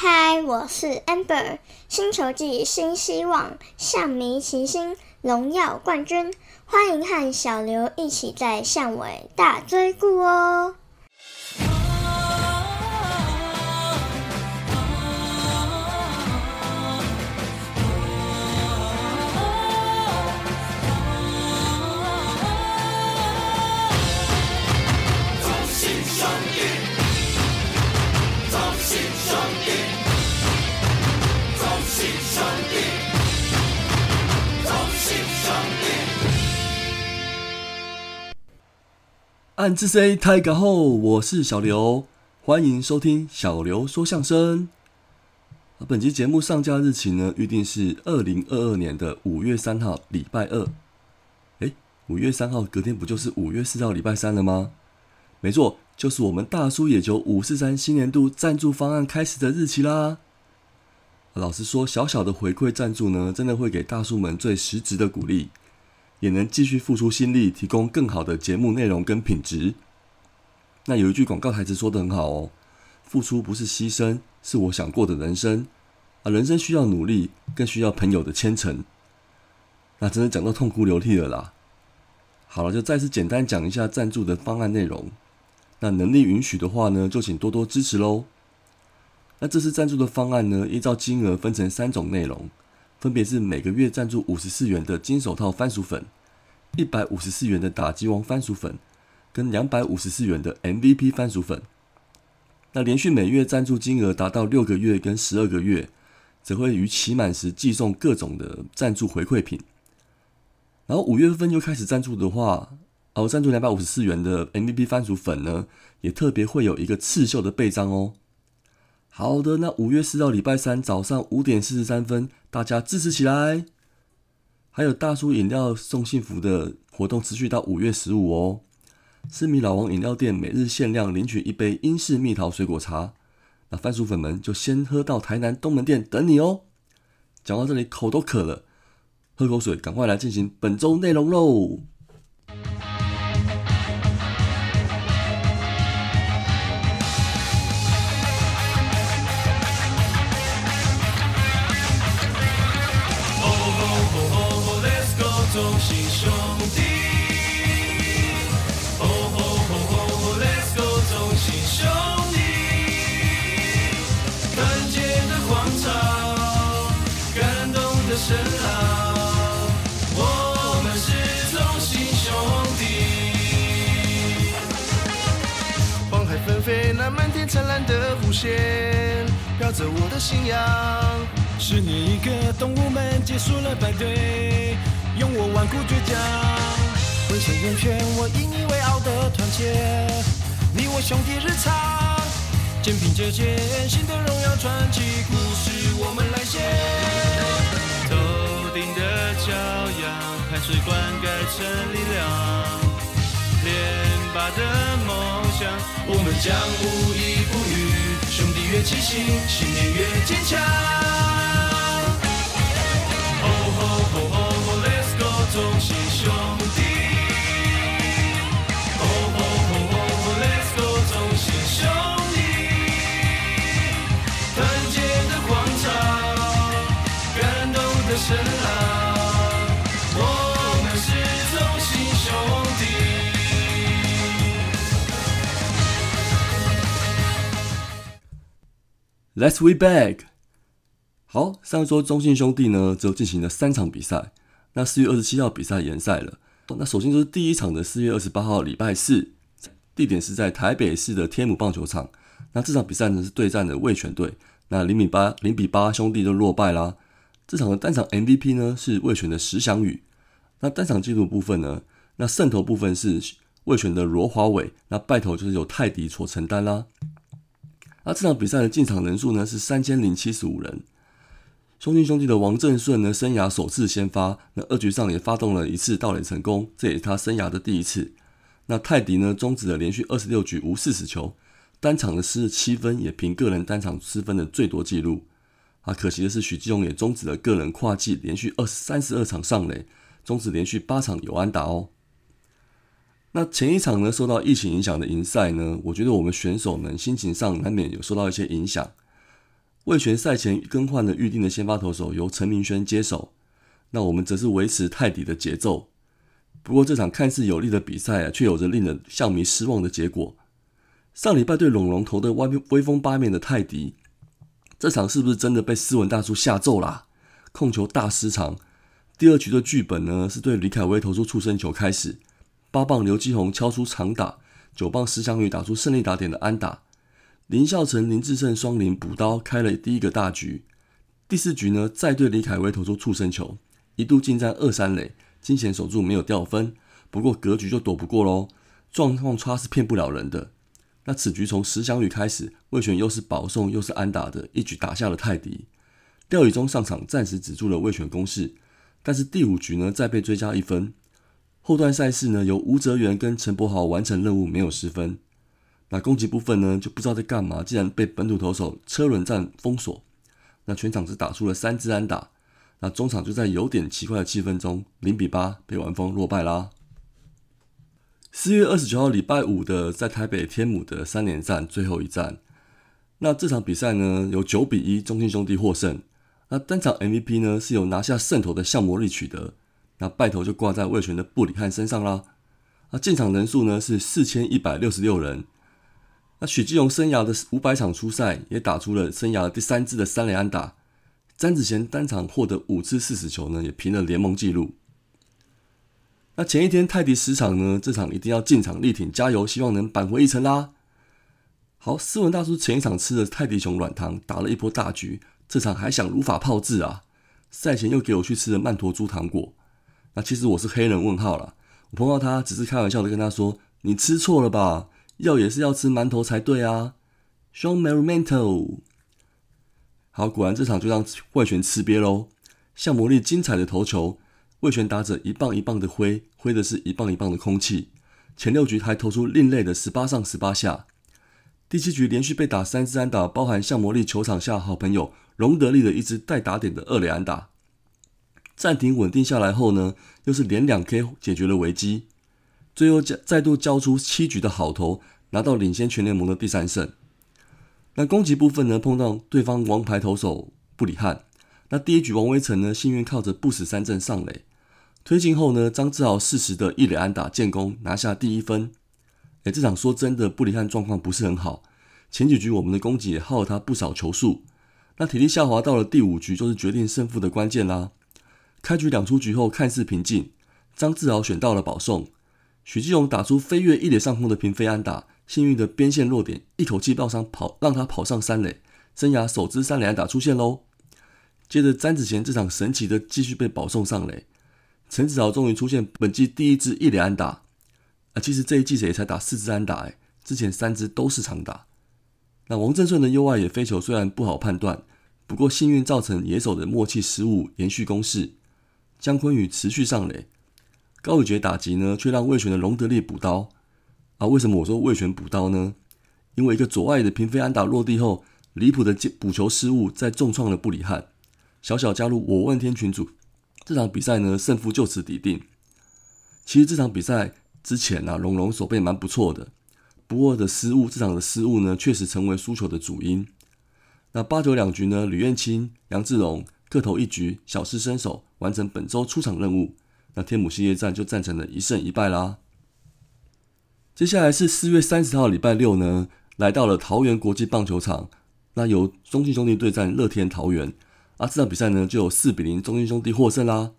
嗨，我是 Amber，星球季新希望，象迷齐星，荣耀冠军，欢迎和小刘一起在象尾大追顾哦。暗之 C 太港后，我是小刘，欢迎收听小刘说相声。本集节目上架日期呢，预定是二零二二年的五月三号，礼拜二。哎，五月三号隔天不就是五月四号礼拜三了吗？没错，就是我们大叔野球五四三新年度赞助方案开始的日期啦。老实说，小小的回馈赞助呢，真的会给大叔们最实质的鼓励。也能继续付出心力，提供更好的节目内容跟品质。那有一句广告台词说的很好哦：“付出不是牺牲，是我想过的人生。”啊，人生需要努力，更需要朋友的虔诚。那真的讲到痛哭流涕了啦。好了，就再次简单讲一下赞助的方案内容。那能力允许的话呢，就请多多支持喽。那这次赞助的方案呢，依照金额分成三种内容。分别是每个月赞助五十四元的金手套番薯粉，一百五十四元的打击王番薯粉，跟两百五十四元的 MVP 番薯粉。那连续每月赞助金额达到六个月跟十二个月，则会于期满时寄送各种的赞助回馈品。然后五月份就开始赞助的话，哦，赞助两百五十四元的 MVP 番薯粉呢，也特别会有一个刺绣的背章哦。好的，那五月四号礼拜三早上五点四十三分，大家支持起来。还有大叔饮料送幸福的活动持续到五月十五哦。思米老王饮料店每日限量领取一杯英式蜜桃水果茶，那番薯粉们就先喝到台南东门店等你哦。讲到这里口都渴了，喝口水，赶快来进行本周内容喽。的弧线，飘着我的信仰。是你一个，动物们结束了排队，用我顽固倔强，浑身圆圈，我引以为傲的团结。你我兄弟日常，肩并着肩，新的荣耀传奇故事我们来写。头顶的骄阳，汗水灌溉成力量。连拔的，我们将无依不语。兄弟越齐心，信念越坚强。Let's we back。好，上周中信兄弟呢，就进行了三场比赛。那四月二十七号比赛延赛了。那首先就是第一场的四月二十八号礼拜四，地点是在台北市的天母棒球场。那这场比赛呢是对战的味全队。那零比八，零比八兄弟就落败啦。这场的单场 MVP 呢是味全的石祥宇。那单场纪录部分呢，那胜投部分是味全的罗华伟。那败投就是由泰迪所承担啦。那这场比赛的进场人数呢是三千零七十五人。兄弟兄弟的王正顺呢，生涯首次先发，那二局上也发动了一次盗垒成功，这也是他生涯的第一次。那泰迪呢，终止了连续二十六局无四死球，单场的失七分，也凭个人单场失分的最多纪录。啊，可惜的是许继荣也终止了个人跨季连续二三十二场上垒，终止连续八场有安打哦。那前一场呢，受到疫情影响的赢赛呢，我觉得我们选手们心情上难免有受到一些影响。魏权赛前更换了预定的先发投手，由陈明轩接手。那我们则是维持泰迪的节奏。不过这场看似有利的比赛啊，却有着令人象迷失望的结果。上礼拜对龙龙投的威威风八面的泰迪，这场是不是真的被斯文大叔下咒啦？控球大失常。第二局的剧本呢，是对李凯威投出触身球开始，八棒刘基宏敲出长打，九棒石祥宇打出胜利打点的安打。林孝成、林志胜双林补刀开了第一个大局。第四局呢，再对李凯威投出触身球，一度进占二三垒，惊险守住没有掉分。不过格局就躲不过喽，状况差是骗不了人的。那此局从石祥宇开始，魏权又是保送又是安打的，一举打下了泰迪。廖宇中上场暂时止住了魏权攻势，但是第五局呢，再被追加一分。后段赛事呢，由吴泽源跟陈柏豪完成任务，没有失分。那攻击部分呢，就不知道在干嘛，竟然被本土投手车轮战封锁。那全场只打出了三支安打。那中场就在有点奇怪的气氛中，零比八被完封落败啦。四月二十九号礼拜五的在台北天母的三连战最后一战，那这场比赛呢，由九比一中信兄弟获胜。那单场 MVP 呢，是由拿下胜投的向魔力取得。那败头就挂在魏权的布里汉身上啦。那进场人数呢是四千一百六十六人。那许继荣生涯的五百场初赛，也打出了生涯第三支的三连安打。詹子贤单场获得五次四十球呢，也平了联盟纪录。那前一天泰迪十场呢，这场一定要进场力挺加油，希望能扳回一城啦。好，斯文大叔前一场吃了泰迪熊软糖，打了一波大局，这场还想如法炮制啊？赛前又给我去吃了曼陀珠糖果。那其实我是黑人问号了，我碰到他只是开玩笑的跟他说：“你吃错了吧？”要也是要吃馒头才对啊，Show Merrimento。好，果然这场就让魏权吃瘪喽。像魔力精彩的投球，魏权打着一棒一棒的挥，挥的是一棒一棒的空气。前六局还投出另类的十八上十八下。第七局连续被打三支安打，包含像魔力球场下好朋友荣德利的一支带打点的二垒安打。暂停稳定下来后呢，又是连两 K 解决了危机。最后再再度交出七局的好投，拿到领先全联盟的第三胜。那攻击部分呢，碰到对方王牌投手布里汉。那第一局王威成呢，幸运靠着不死三振上垒，推进后呢，张志豪适时的一垒安打建功，拿下第一分。哎，这场说真的，布里汉状况不是很好。前几局我们的攻击也耗了他不少球数。那体力下滑到了第五局，就是决定胜负的关键啦。开局两出局后看似平静，张志豪选到了保送。许继荣打出飞跃一垒上空的平飞安打，幸运的边线落点，一口气抱上跑，让他跑上三垒，生涯首支三垒安打出现喽。接着詹子贤这场神奇的继续被保送上垒，陈子豪终于出现本季第一支一垒安打。啊，其实这一季也才打四支安打，哎，之前三支都是长打。那王正顺的右外野飞球虽然不好判断，不过幸运造成野手的默契失误，延续攻势。姜昆宇持续上垒。高宇杰打击呢，却让魏权的隆德利补刀啊！为什么我说魏权补刀呢？因为一个左外的平飞安打落地后，离谱的补球失误，再重创了布里汉。小小加入我问天群组，这场比赛呢，胜负就此抵定。其实这场比赛之前呢，龙龙手背蛮不错的，不过的失误，这场的失误呢，确实成为输球的主因。那八九两局呢，吕彦青、杨志荣各投一局，小试身手，完成本周出场任务。那天母系列战就战成了一胜一败啦。接下来是四月三十号礼拜六呢，来到了桃园国际棒球场，那由中信兄弟对战乐天桃园。啊，这场比赛呢就有四比零中信兄弟获胜啦。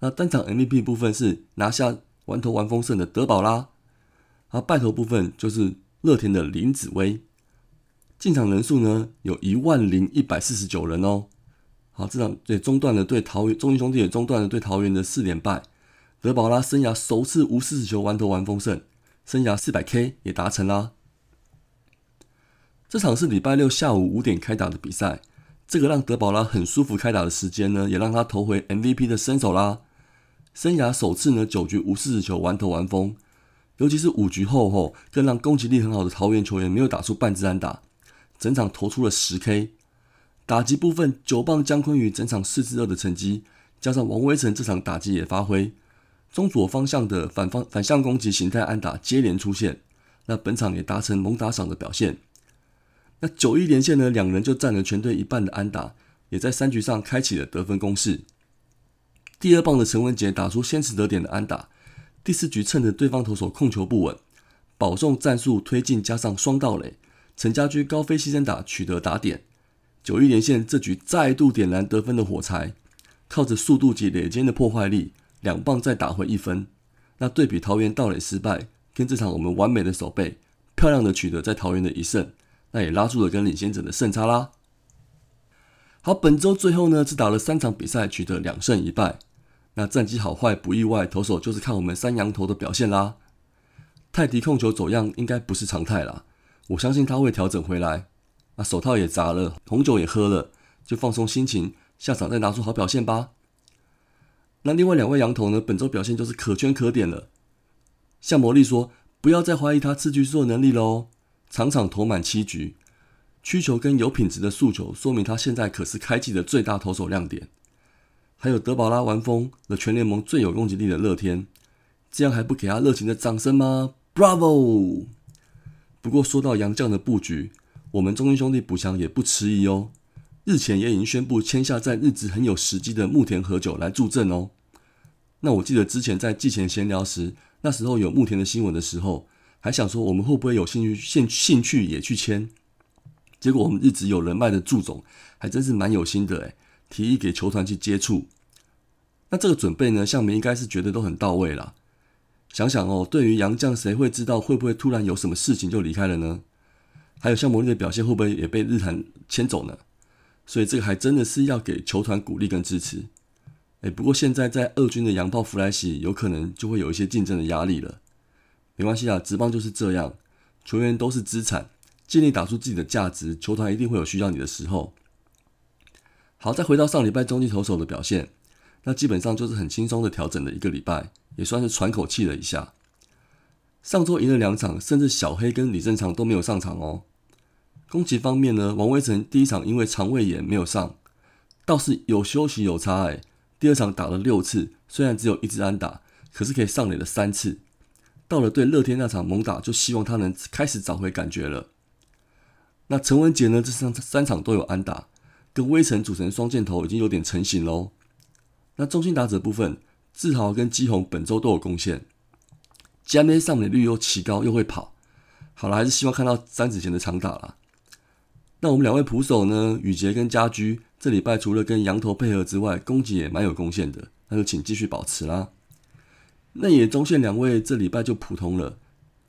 那单场 MVP 部分是拿下完投完丰盛的德保拉，啊，败投部分就是乐天的林子威。进场人数呢有一万零一百四十九人哦。好，这场对中断了对桃园中信兄弟也中断了对桃园的四连败。德保拉生涯首次无四十球完投完封胜，生涯四百 K 也达成啦。这场是礼拜六下午五点开打的比赛，这个让德保拉很舒服开打的时间呢，也让他投回 MVP 的身手啦。生涯首次呢九局无四十球完投完封，尤其是五局后后，更让攻击力很好的桃园球员没有打出半支安打，整场投出了十 K。打击部分九棒姜昆宇整场四支二的成绩，加上王威成这场打击也发挥。中左方向的反方反向攻击形态安打接连出现，那本场也达成猛打赏的表现。那九一连线呢，两人就占了全队一半的安打，也在三局上开启了得分攻势。第二棒的陈文杰打出先持得点的安打，第四局趁着对方投手控球不稳，保送战术推进加上双盗垒，陈家驹高飞牺牲打取得打点。九一连线这局再度点燃得分的火柴，靠着速度及垒间的破坏力，两棒再打回一分。那对比桃园盗垒失败，跟这场我们完美的守备，漂亮的取得在桃园的一胜，那也拉住了跟领先者的胜差啦。好，本周最后呢，只打了三场比赛，取得两胜一败。那战绩好坏不意外，投手就是看我们三羊头的表现啦。泰迪控球走样应该不是常态啦，我相信他会调整回来。手套也砸了，红酒也喝了，就放松心情，下场再拿出好表现吧。那另外两位羊头呢，本周表现就是可圈可点了。向魔力说：“不要再怀疑他吃局数的能力喽，场场投满七局，需球跟有品质的诉求，说明他现在可是开季的最大投手亮点。”还有德保拉完封了全联盟最有攻击力的乐天，这样还不给他热情的掌声吗？Bravo！不过说到杨将的布局。我们中英兄弟补强也不迟疑哦，日前也已经宣布签下在日子很有时机的木田和久来助阵哦。那我记得之前在季前闲聊时，那时候有木田的新闻的时候，还想说我们会不会有兴趣兴兴趣也去签？结果我们日子有人脉的祝总还真是蛮有心的诶，提议给球团去接触。那这个准备呢，向明应该是觉得都很到位了。想想哦，对于杨将，谁会知道会不会突然有什么事情就离开了呢？还有像魔力的表现会不会也被日韩牵走呢？所以这个还真的是要给球团鼓励跟支持。哎，不过现在在二军的洋炮弗莱西有可能就会有一些竞争的压力了。没关系啊，职棒就是这样，球员都是资产，尽力打出自己的价值，球团一定会有需要你的时候。好，再回到上礼拜中继投手的表现，那基本上就是很轻松的调整了一个礼拜，也算是喘口气了一下。上周赢了两场，甚至小黑跟李正常都没有上场哦。攻击方面呢，王威成第一场因为肠胃炎没有上，倒是有休息有差哎。第二场打了六次，虽然只有一支安打，可是可以上垒了三次。到了对乐天那场猛打，就希望他能开始找回感觉了。那陈文杰呢，这三三场都有安打，跟威成组成双箭头已经有点成型喽。那中心打者部分，志豪跟基宏本周都有贡献，加梅上垒率又奇高，又会跑，好了，还是希望看到詹子贤的长打了。那我们两位捕手呢？宇杰跟家居这礼拜除了跟羊头配合之外，攻击也蛮有贡献的，那就请继续保持啦。那也中线两位这礼拜就普通了，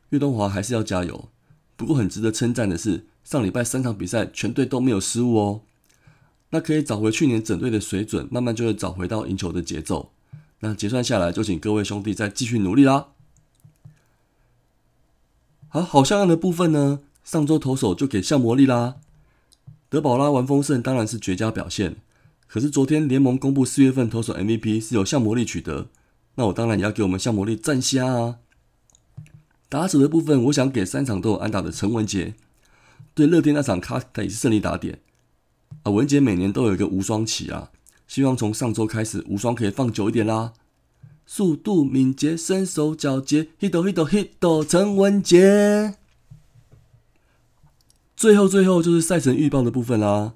岳东华还是要加油。不过很值得称赞的是，上礼拜三场比赛全队都没有失误哦。那可以找回去年整队的水准，慢慢就会找回到赢球的节奏。那结算下来，就请各位兄弟再继续努力啦。好，好像样的部分呢，上周投手就给向魔力啦。德保拉完丰盛当然是绝佳表现，可是昨天联盟公布四月份投手 MVP 是由向魔力取得，那我当然也要给我们向魔力赞虾啊！打者的部分，我想给三场都有安打的陈文杰，对乐天那场卡他也是胜利打点啊！文杰每年都有一个无双期啊，希望从上周开始无双可以放久一点啦，速度敏捷，身手矫捷，hit hit hit，陈文杰。最后，最后就是赛程预报的部分啦。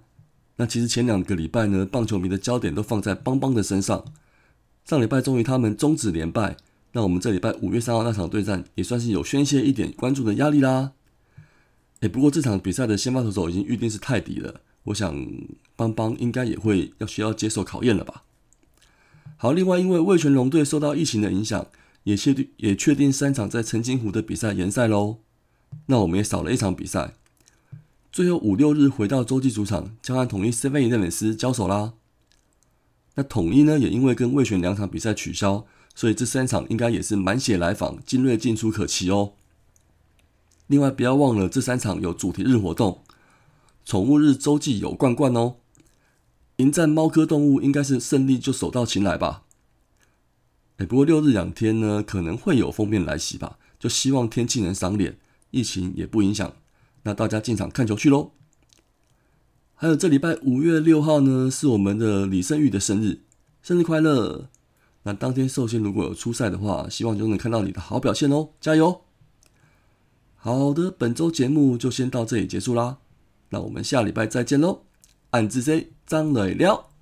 那其实前两个礼拜呢，棒球迷的焦点都放在邦邦的身上。上礼拜终于他们终止连败，那我们这礼拜五月三号那场对战也算是有宣泄一点关注的压力啦。哎，不过这场比赛的先发投手已经预定是泰迪了，我想邦邦应该也会要需要接受考验了吧。好，另外因为味全龙队受到疫情的影响，也确定也确定三场在澄清湖的比赛延赛喽。那我们也少了一场比赛。最后五六日回到洲际主场，将和统一 Seven Eleven 交手啦。那统一呢，也因为跟魏选两场比赛取消，所以这三场应该也是满血来访，精锐进出可期哦。另外不要忘了，这三场有主题日活动，宠物日洲际有罐罐哦。迎战猫科动物，应该是胜利就手到擒来吧。哎，不过六日两天呢，可能会有封面来袭吧，就希望天气能赏脸，疫情也不影响。那大家进场看球去喽！还有这礼拜五月六号呢，是我们的李胜玉的生日，生日快乐！那当天寿星如果有出赛的话，希望就能看到你的好表现哦，加油！好的，本周节目就先到这里结束啦。那我们下礼拜再见喽，暗自 C 张磊聊。